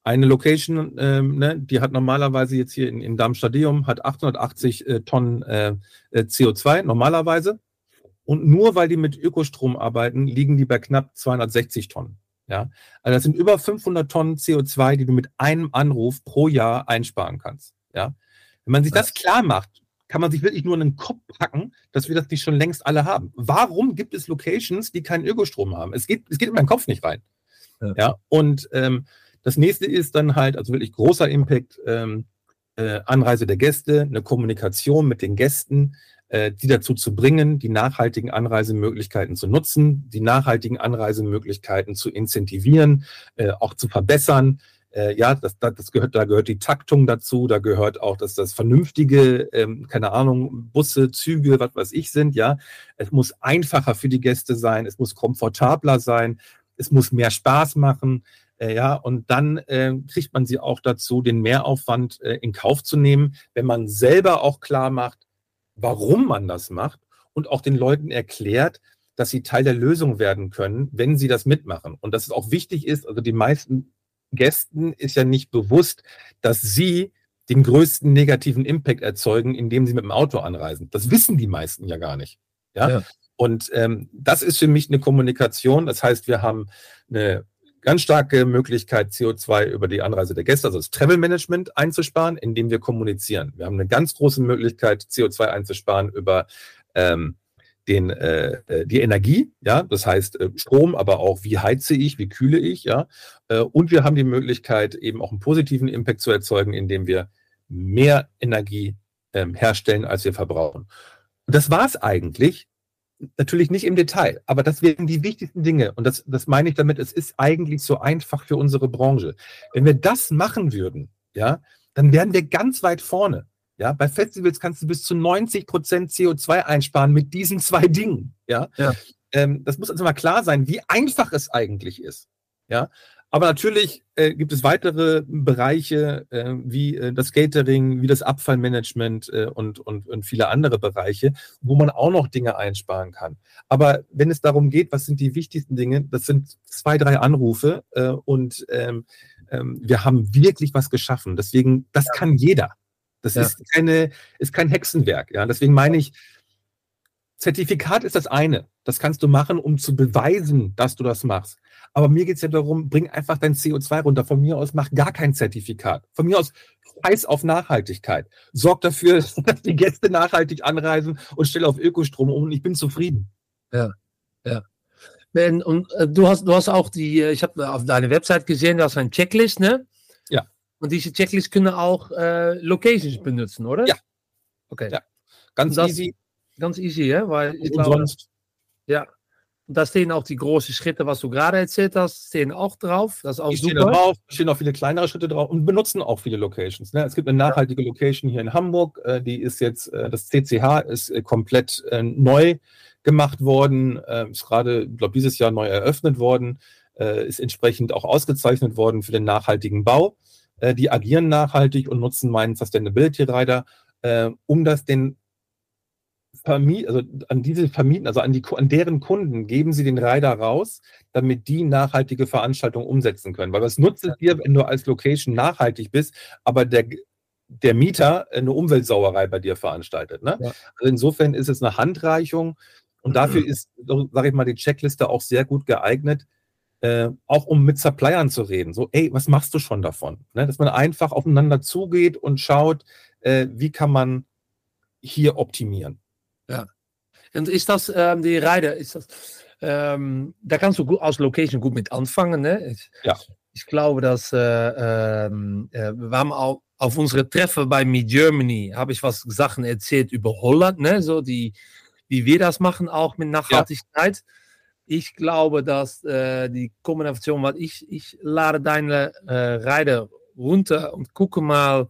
Eine Location, ähm, ne, die hat normalerweise jetzt hier in, in Darmstadium, hat 880 äh, Tonnen äh, äh CO2 normalerweise. Und nur weil die mit Ökostrom arbeiten, liegen die bei knapp 260 Tonnen. Ja, also das sind über 500 Tonnen CO2, die du mit einem Anruf pro Jahr einsparen kannst. Ja, wenn man sich das klar macht, kann man sich wirklich nur in den Kopf packen, dass wir das nicht schon längst alle haben. Warum gibt es Locations, die keinen Ökostrom haben? Es geht, es geht in meinen Kopf nicht rein. Ja, ja und ähm, das nächste ist dann halt, also wirklich großer Impact, ähm, äh, Anreise der Gäste, eine Kommunikation mit den Gästen, äh, die dazu zu bringen, die nachhaltigen Anreisemöglichkeiten zu nutzen, die nachhaltigen Anreisemöglichkeiten zu incentivieren, äh, auch zu verbessern, äh, ja, das, das gehört, da gehört die Taktung dazu, da gehört auch, dass das vernünftige, ähm, keine Ahnung, Busse, Züge, was weiß ich sind, ja. Es muss einfacher für die Gäste sein, es muss komfortabler sein, es muss mehr Spaß machen, äh, ja, und dann äh, kriegt man sie auch dazu, den Mehraufwand äh, in Kauf zu nehmen, wenn man selber auch klar macht, warum man das macht und auch den Leuten erklärt, dass sie Teil der Lösung werden können, wenn sie das mitmachen. Und dass es auch wichtig ist, also die meisten Gästen ist ja nicht bewusst, dass sie den größten negativen Impact erzeugen, indem sie mit dem Auto anreisen. Das wissen die meisten ja gar nicht. Ja. ja. Und ähm, das ist für mich eine Kommunikation. Das heißt, wir haben eine ganz starke Möglichkeit, CO2 über die Anreise der Gäste, also das Travel Management einzusparen, indem wir kommunizieren. Wir haben eine ganz große Möglichkeit, CO2 einzusparen über ähm, den, äh, äh, die Energie, ja, das heißt äh, Strom, aber auch wie heize ich, wie kühle ich, ja. Äh, und wir haben die Möglichkeit, eben auch einen positiven Impact zu erzeugen, indem wir mehr Energie ähm, herstellen, als wir verbrauchen. Und das war es eigentlich. Natürlich nicht im Detail, aber das wären die wichtigsten Dinge. Und das, das meine ich damit, es ist eigentlich so einfach für unsere Branche. Wenn wir das machen würden, ja, dann wären wir ganz weit vorne. Ja, bei Festivals kannst du bis zu 90 Prozent CO2 einsparen mit diesen zwei Dingen. Ja, ja. Ähm, das muss also mal klar sein, wie einfach es eigentlich ist. Ja, aber natürlich äh, gibt es weitere Bereiche äh, wie äh, das Catering, wie das Abfallmanagement äh, und, und, und viele andere Bereiche, wo man auch noch Dinge einsparen kann. Aber wenn es darum geht, was sind die wichtigsten Dinge, das sind zwei, drei Anrufe äh, und ähm, ähm, wir haben wirklich was geschaffen. Deswegen, das ja. kann jeder. Das ja. ist, keine, ist kein Hexenwerk. Ja? Deswegen meine ich, Zertifikat ist das eine. Das kannst du machen, um zu beweisen, dass du das machst. Aber mir geht es ja darum, bring einfach dein CO2 runter. Von mir aus mach gar kein Zertifikat. Von mir aus scheiß auf Nachhaltigkeit. Sorg dafür, dass die Gäste nachhaltig anreisen und stell auf Ökostrom um und ich bin zufrieden. Ja, ja. Und äh, du hast, du hast auch die, äh, ich habe auf deiner Website gesehen, du hast eine Checklist, ne? Und diese Checklist können auch äh, Locations benutzen, oder? Ja. Okay. Ja. Ganz das, easy. Ganz easy, ja, weil ich glaube, ja. da stehen auch die großen Schritte, was du gerade erzählt hast, stehen auch drauf. Das ist auch Die stehen super. da drauf, stehen auch viele kleinere Schritte drauf und benutzen auch viele Locations. Ne? Es gibt eine nachhaltige Location hier in Hamburg, äh, die ist jetzt, äh, das CCH ist äh, komplett neu gemacht worden, ist gerade, ich glaube, dieses Jahr neu eröffnet worden, ist entsprechend auch ausgezeichnet worden für den nachhaltigen Bau. Äh, die agieren nachhaltig und nutzen meinen Sustainability Rider, äh, um das den Vermiet, also an diese Vermieten, also an, die, an deren Kunden geben sie den Rider raus, damit die nachhaltige Veranstaltungen umsetzen können. Weil was nutzt es dir, wenn du als Location nachhaltig bist, aber der, der Mieter eine Umweltsauerei bei dir veranstaltet. Ne? Ja. Also insofern ist es eine Handreichung und dafür ist, sage ich mal, die Checkliste auch sehr gut geeignet, äh, auch um mit Suppliern zu reden. So, ey, was machst du schon davon? Ne? Dass man einfach aufeinander zugeht und schaut, äh, wie kann man hier optimieren. Und ist das ähm, die Rider, ist das, ähm, da kannst du gut, als Location gut mit anfangen. Ne? Ich, Ja. ich glaube, dass äh, ähm, äh, wir haben auch auf unsere Treffen bei Me Germany, habe ich was Sachen erzählt über Holland, ne? so die, wie wir das machen, auch mit Nachhaltigkeit. Ich glaube, dass äh, die Kombination, was ich, ich lade deine äh, Rider runter und gucke mal,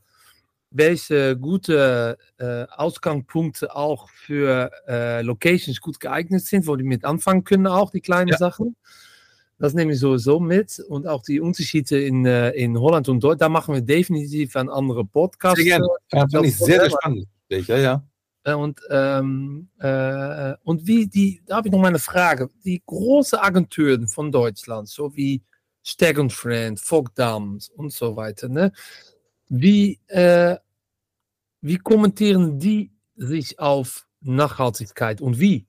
welche gute äh, Ausgangspunkte auch für äh, Locations gut geeignet sind, wo die mit anfangen können, auch die kleinen Ja. Sachen. Das nehme ich sowieso mit und auch die Unterschiede in, äh, in Holland und Deutschland. Da machen wir definitiv einen anderen Podcast. Sehr gerne. Ja, finde ich sehr, sehr spannend. Ja, ja. Äh, Und, ähm, äh, und wie die, da habe ich noch mal eine Frage. Die großen Agenturen von Deutschland, so wie Stag und Friend, Vogdams und so weiter, ne? Wie, äh, wie kommentieren die sich auf Nachhaltigkeit und wie?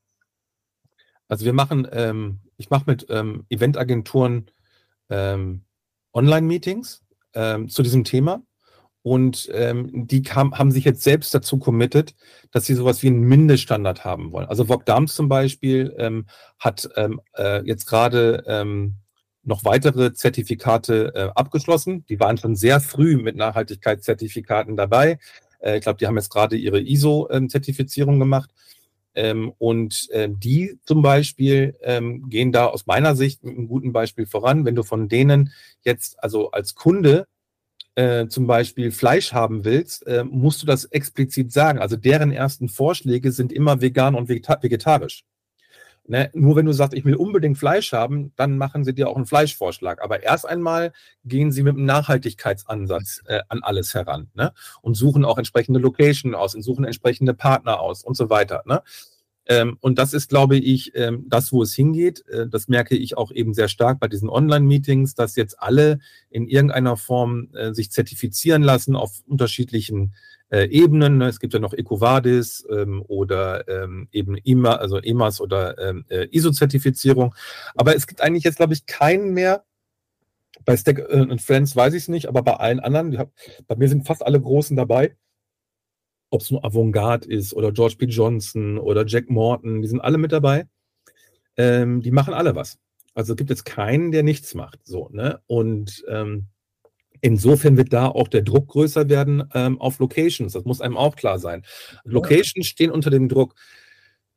Also wir machen, ähm, ich mache mit ähm, Eventagenturen ähm, Online-Meetings ähm, zu diesem Thema. Und ähm, die kam, haben sich jetzt selbst dazu committed, dass sie sowas wie einen Mindeststandard haben wollen. Also Vogue Dams zum Beispiel ähm, hat ähm, äh, jetzt gerade ähm, noch weitere Zertifikate äh, abgeschlossen. Die waren schon sehr früh mit Nachhaltigkeitszertifikaten dabei. Äh, ich glaube, die haben jetzt gerade ihre ISO-Zertifizierung gemacht. Ähm, und ähm, die zum Beispiel ähm, gehen da aus meiner Sicht mit einem guten Beispiel voran. Wenn du von denen jetzt also als Kunde äh, zum Beispiel Fleisch haben willst, äh, musst du das explizit sagen. Also deren ersten Vorschläge sind immer vegan und vegeta vegetarisch. Ne? Nur wenn du sagst, ich will unbedingt Fleisch haben, dann machen sie dir auch einen Fleischvorschlag. Aber erst einmal gehen sie mit einem Nachhaltigkeitsansatz äh, an alles heran ne? und suchen auch entsprechende Location aus und suchen entsprechende Partner aus und so weiter. Ne? Ähm, und das ist, glaube ich, ähm, das, wo es hingeht. Äh, das merke ich auch eben sehr stark bei diesen Online-Meetings, dass jetzt alle in irgendeiner Form äh, sich zertifizieren lassen auf unterschiedlichen äh, Ebenen. ne? Es gibt ja noch EcoVadis ähm, oder ähm, eben EMA, also EMAS oder ähm, äh, ISO-Zertifizierung. Aber es gibt eigentlich jetzt, glaube ich, keinen mehr. Bei Stack äh, und Friends weiß ich es nicht, aber bei allen anderen, hab, bei mir sind fast alle Großen dabei ob es nur Avantgarde ist oder George P. Johnson oder Jack Morton, die sind alle mit dabei. Ähm, die machen alle was. Also es gibt jetzt keinen, der nichts macht. So, ne? Und ähm, insofern wird da auch der Druck größer werden ähm, auf Locations. Das muss einem auch klar sein. Locations stehen unter dem Druck,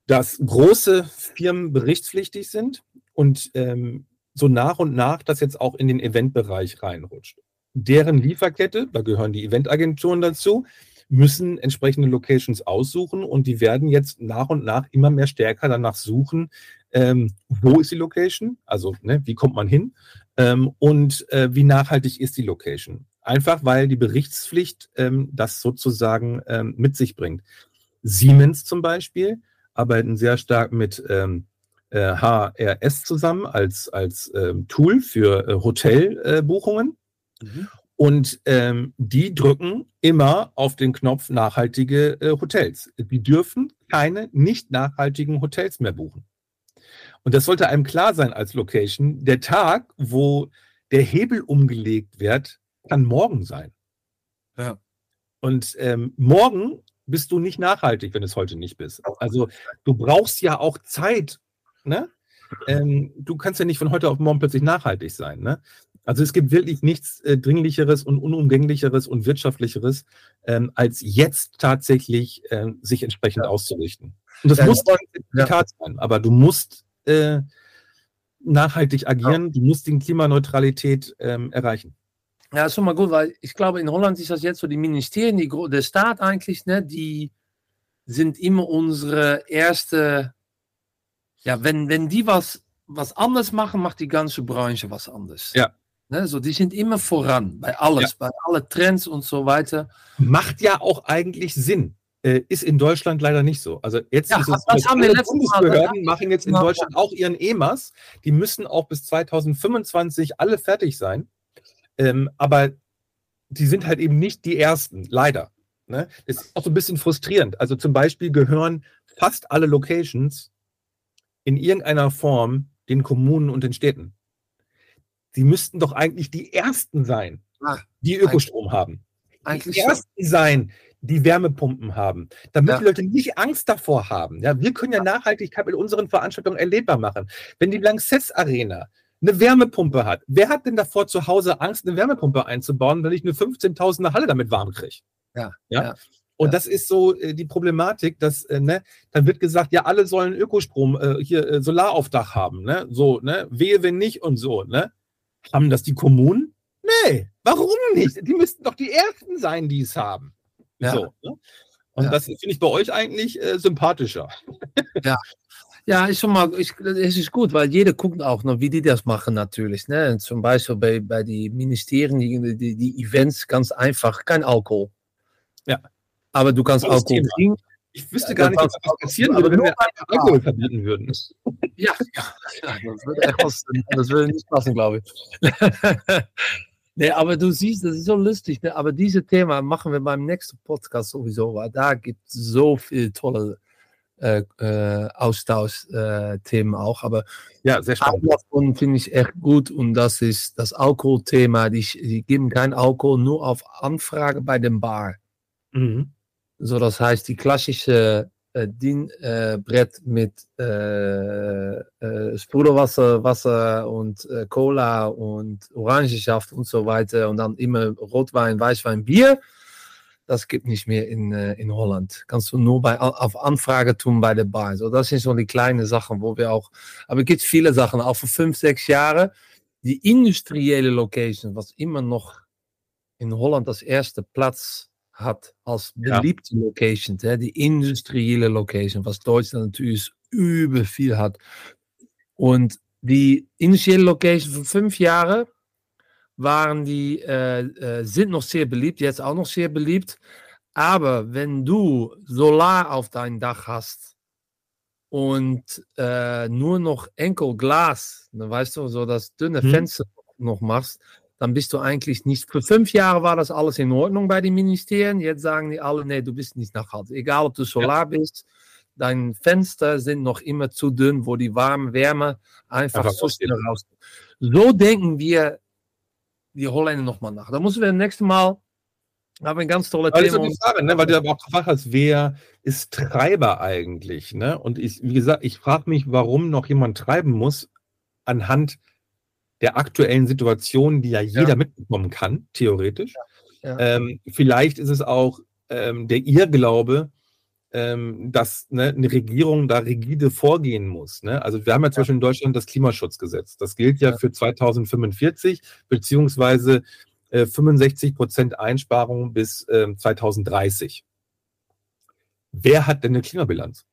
dass große Firmen berichtspflichtig sind und ähm, so nach und nach das jetzt auch in den Eventbereich reinrutscht. Deren Lieferkette, da gehören die Eventagenturen dazu, müssen entsprechende Locations aussuchen und die werden jetzt nach und nach immer mehr stärker danach suchen, ähm, wo ist die Location, also ne, wie kommt man hin ähm, und äh, wie nachhaltig ist die Location. Einfach weil die Berichtspflicht ähm, das sozusagen ähm, mit sich bringt. Siemens zum Beispiel arbeiten sehr stark mit ähm, äh, HRS zusammen als, als ähm, Tool für äh, Hotelbuchungen. Und ähm, die drücken immer auf den Knopf nachhaltige äh, Hotels. Die dürfen keine nicht nachhaltigen Hotels mehr buchen. Und das sollte einem klar sein als Location. Der Tag, wo der Hebel umgelegt wird, kann morgen sein. Ja. Und ähm, morgen bist du nicht nachhaltig, wenn es heute nicht bist. Also du brauchst ja auch Zeit. Ne? Ähm, du kannst ja nicht von heute auf morgen plötzlich nachhaltig sein. Ne? Also es gibt wirklich nichts äh, Dringlicheres und Unumgänglicheres und Wirtschaftlicheres, ähm, als jetzt tatsächlich äh, sich entsprechend auszurichten. Und das Ja, muss ja. kein Zertifikat sein, aber du musst äh, nachhaltig agieren, ja. du musst die Klimaneutralität ähm, erreichen. Ja, ist schon mal gut, weil ich glaube, in Holland ist das jetzt so, die Ministerien, die, der Staat eigentlich, ne, die sind immer unsere erste, ja, wenn, wenn die was, was anders machen, macht die ganze Branche was anders. Ja. Ne, so, die sind immer voran bei alles, ja. bei allen Trends und so weiter. Macht ja auch eigentlich Sinn. Äh, ist in Deutschland leider nicht so. Also jetzt ja, ist es, das haben wir Bundesbehörden Mal, machen jetzt in Deutschland auch ihren EMAS. Die müssen auch bis 2025 alle fertig sein. Ähm, aber die sind halt eben nicht die ersten, leider. Ne? Das ist auch so ein bisschen frustrierend. Also zum Beispiel gehören fast alle Locations in irgendeiner Form den Kommunen und den Städten. Sie müssten doch eigentlich die ersten sein, ah, die Ökostrom haben. Eigentlich die ersten so. sein, die Wärmepumpen haben, damit ja. die Leute nicht Angst davor haben. Ja, wir können ja Nachhaltigkeit mit unseren Veranstaltungen erlebbar machen. Wenn die Lanxess Arena eine Wärmepumpe hat. Wer hat denn davor zu Hause Angst, eine Wärmepumpe einzubauen, wenn ich eine 15.000er Halle damit warm kriege? Ja, ja. ja. Und ja. das ist so äh, die Problematik, dass, äh, ne, dann wird gesagt, ja, alle sollen Ökostrom, äh, hier äh, Solar auf Dach haben, ne? So, ne? Wehe, wenn nicht und so, ne? Haben das die Kommunen? Nee, warum nicht? Die müssten doch die Ersten sein, die es haben. Ja. So, ne? Und ja. das finde ich bei euch eigentlich äh, sympathischer. Ja, ja, ist schon mal, ich, es ist gut, weil jeder guckt auch noch, wie die das machen natürlich. Ne? Zum Beispiel bei, bei den Ministerien, die, die, die Events, ganz einfach, kein Alkohol. Ja. Aber du kannst Alkohol Thema. kriegen. Ich wüsste gar nicht, was passieren würde, wenn wir Alkohol verbieten würden. Ja, ja, das würde etwas, das würde nicht passen, glaube ich. nee, aber du siehst, das ist so lustig. Ne? Aber dieses Thema machen wir beim nächsten Podcast sowieso, weil da gibt es so viele tolle äh, äh, Austauschthemen auch. Aber ja, sehr spannend. Davon finde ich echt gut und das ist das Alkoholthema. Die, die geben kein Alkohol nur auf Anfrage bei dem Bar. Mhm. So, das heißt, die klassische äh, Dienbrett äh, mit äh, äh, Sprudelwasser, Wasser und äh, Cola und Orangensaft und so weiter und dann immer Rotwein, Weißwein, Bier das gibt nicht mehr in, äh, in Holland. Kannst du nur bei, auf Anfrage tun bei der Bar. So, das sind so die kleinen Sachen, wo wir auch, aber es gibt viele Sachen, auch vor fünf, sechs Jahren. Die industrielle Location, was immer noch in Holland das erste Platz hat als beliebte ja. Location, die industrielle Location, was Deutschland natürlich über viel hat. Und die industrielle Location von fünf Jahren waren die, äh, äh, sind noch sehr beliebt, jetzt auch noch sehr beliebt. Aber wenn du Solar auf dein Dach hast und äh, nur noch enkel Glas, dann weißt du, so das dünne hm. Fenster noch machst, dann bist du eigentlich nicht. Für fünf Jahre war das alles in Ordnung bei den Ministerien. Jetzt sagen die alle, nee, du bist nicht nachhaltig. Egal, ob du Solar ja. bist, deine Fenster sind noch immer zu dünn, wo die warme Wärme einfach, einfach so schnell raus. So denken wir die Holländer nochmal nach. Da müssen wir nächstes Mal haben wir ein ganz tolle Thema. Das ist Frage, ne? weil du aber auch gefragt hast, wer ist Treiber eigentlich? Ne? Und ich, wie gesagt, ich frage mich, warum noch jemand treiben muss anhand der aktuellen Situation, die ja jeder ja. mitbekommen kann, theoretisch. Ja. Ja. Ähm, vielleicht ist es auch ähm, der Irrglaube, ähm, dass ne, eine Regierung da rigide vorgehen muss. Ne? Also wir haben ja zum Beispiel in Deutschland das Klimaschutzgesetz. Das gilt ja, für 2045 beziehungsweise äh, 65 Prozent Einsparung bis äh, 2030. Wer hat denn eine Klimabilanz?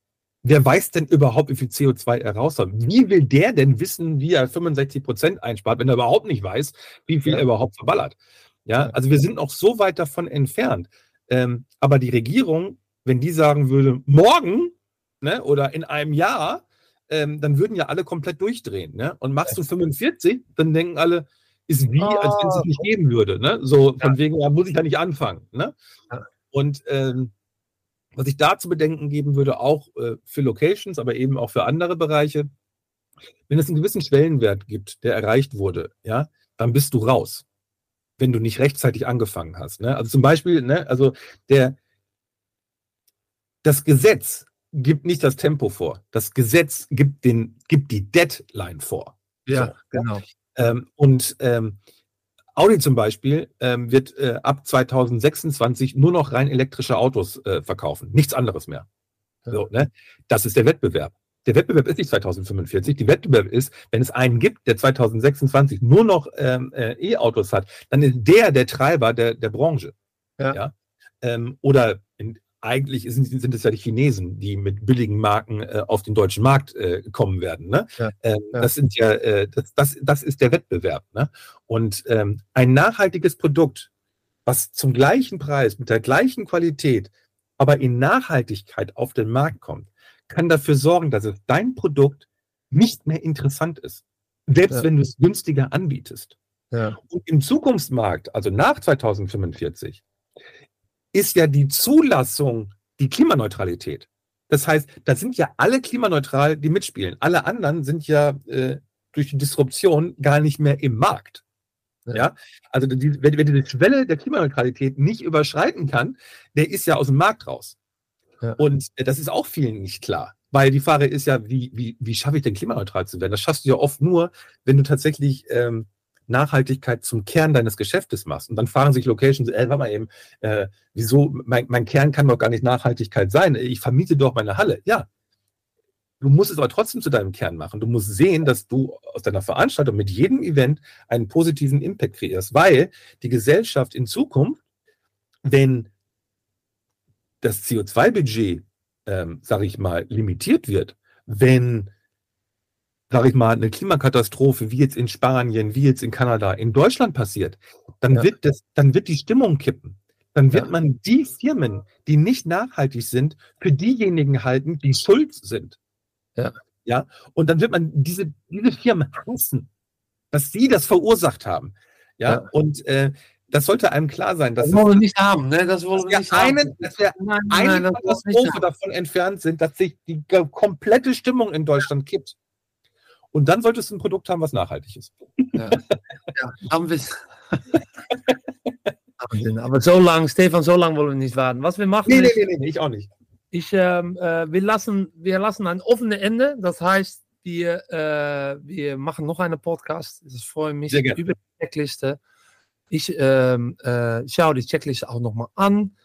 Wer weiß denn überhaupt, wie viel CO2 er raus hat? Wie will der denn wissen, wie er 65 Prozent einspart, wenn er überhaupt nicht weiß, wie viel ja. er überhaupt verballert? Ja, also wir sind noch so weit davon entfernt. Ähm, aber die Regierung wenn die sagen würde, morgen ne, oder in einem Jahr, ähm, dann würden ja alle komplett durchdrehen. Ne? Und machst du 45, dann denken alle, ist wie, als wenn es es nicht geben würde. Ne? So von ja. wegen, ja, muss ich ja nicht anfangen. Ne? Und ähm, was ich da zu bedenken geben würde, auch äh, für Locations, aber eben auch für andere Bereiche, wenn es einen gewissen Schwellenwert gibt, der erreicht wurde, ja, dann bist du raus, wenn du nicht rechtzeitig angefangen hast. Ne? Also zum Beispiel, ne, also der, das Gesetz gibt nicht das Tempo vor. Das Gesetz gibt, den, gibt die Deadline vor. Ja, so, genau. Ähm, und ähm, Audi zum Beispiel ähm, wird äh, ab 2026 nur noch rein elektrische Autos äh, verkaufen. Nichts anderes mehr. So, ne? Das ist der Wettbewerb. der Wettbewerb ist nicht 2045. Die Wettbewerb ist, wenn es einen gibt, der 2026 nur noch ähm, äh, E-Autos hat, dann ist der der Treiber der, der Branche. Ja. ja? Ähm, oder eigentlich sind, sind es ja die Chinesen, die mit billigen Marken äh, auf den deutschen Markt äh, kommen werden. Ne? Ja, ähm, ja. Das sind ja, äh, das, das, das ist der Wettbewerb. Ne? Und ähm, ein nachhaltiges Produkt, was zum gleichen Preis, mit der gleichen Qualität, aber in Nachhaltigkeit auf den Markt kommt, kann dafür sorgen, dass es dein Produkt nicht mehr interessant ist. Selbst ja. wenn du es günstiger anbietest. Und im Zukunftsmarkt, also nach 2045, ist ja die Zulassung die Klimaneutralität. Das heißt, da sind ja alle klimaneutral, die mitspielen. Alle anderen sind ja äh, durch die Disruption gar nicht mehr im Markt. Ja, ja? also die, wer, wer diese Schwelle der Klimaneutralität nicht überschreiten kann, der ist ja aus dem Markt raus. Ja. Und äh, das ist auch vielen nicht klar. Weil die Frage ist ja, wie, wie, wie schaffe ich denn klimaneutral zu werden? Das schaffst du ja oft nur, wenn du tatsächlich ähm, Nachhaltigkeit zum Kern deines Geschäftes machst. Und dann fragen sich Locations, ey, warte mal eben, äh, wieso, mein, mein Kern kann doch gar nicht Nachhaltigkeit sein. Ich vermiete doch meine Halle. Ja, Du musst es aber trotzdem zu deinem Kern machen. Du musst sehen, dass du aus deiner Veranstaltung mit jedem Event einen positiven Impact kreierst, weil die Gesellschaft in Zukunft, wenn das CO2-Budget, ähm, sage ich mal, limitiert wird, wenn sage ich mal, eine Klimakatastrophe, wie jetzt in Spanien, wie jetzt in Kanada, in Deutschland passiert, dann, ja. wird, das, dann wird die Stimmung kippen. Dann wird ja. man die Firmen, die nicht nachhaltig sind, für diejenigen halten, die schuld sind. Ja. ja. Und dann wird man diese, diese Firmen hassen, dass sie das verursacht haben. Ja. ja. Und äh, das sollte einem klar sein. Dass das wollen wir nicht haben. Ne? Das wollen wir nicht eine, haben. Dass wir nein, eine nein, Katastrophe davon entfernt sind, dass sich die komplette Stimmung in Deutschland kippt. Und dann solltest du ein Produkt haben, was nachhaltig ist. Ja, ja haben wir Aber so lange, Stefan, so lange wollen wir nicht warten. Was wir machen. Nee, nee, nee, nee, ich auch nicht. Ich, ähm, äh, wir, lassen, wir lassen ein offenes Ende. Das heißt, wir, äh, wir machen noch einen Podcast. Ich freue mich über die Checkliste. Ich ähm, äh, schaue die Checkliste auch nochmal an.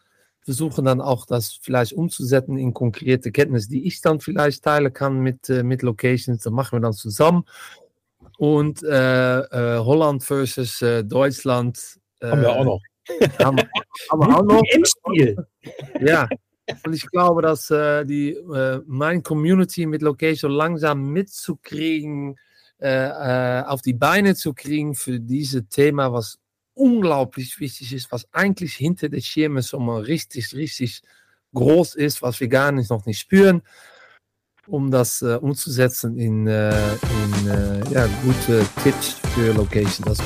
Versuche dann auch das vielleicht umzusetzen in konkrete Kenntnisse, die ich dann vielleicht teilen kann mit, äh, mit Locations. Das machen wir dann zusammen. Und äh, äh, Holland versus Deutschland. haben wir auch noch. Haben, haben wir auch noch. Endspiel. Ja, und ich glaube, dass äh, die, äh, mein Community mit Location langsam mitzukriegen, äh, äh, auf die Beine zu kriegen für dieses Thema, was unglaublich wichtig ist, was eigentlich hinter der Schirme so mal richtig, richtig groß ist, was wir gar nicht noch nicht spüren, um das äh, umzusetzen in, äh, in ja, gute Tipps für Location. Das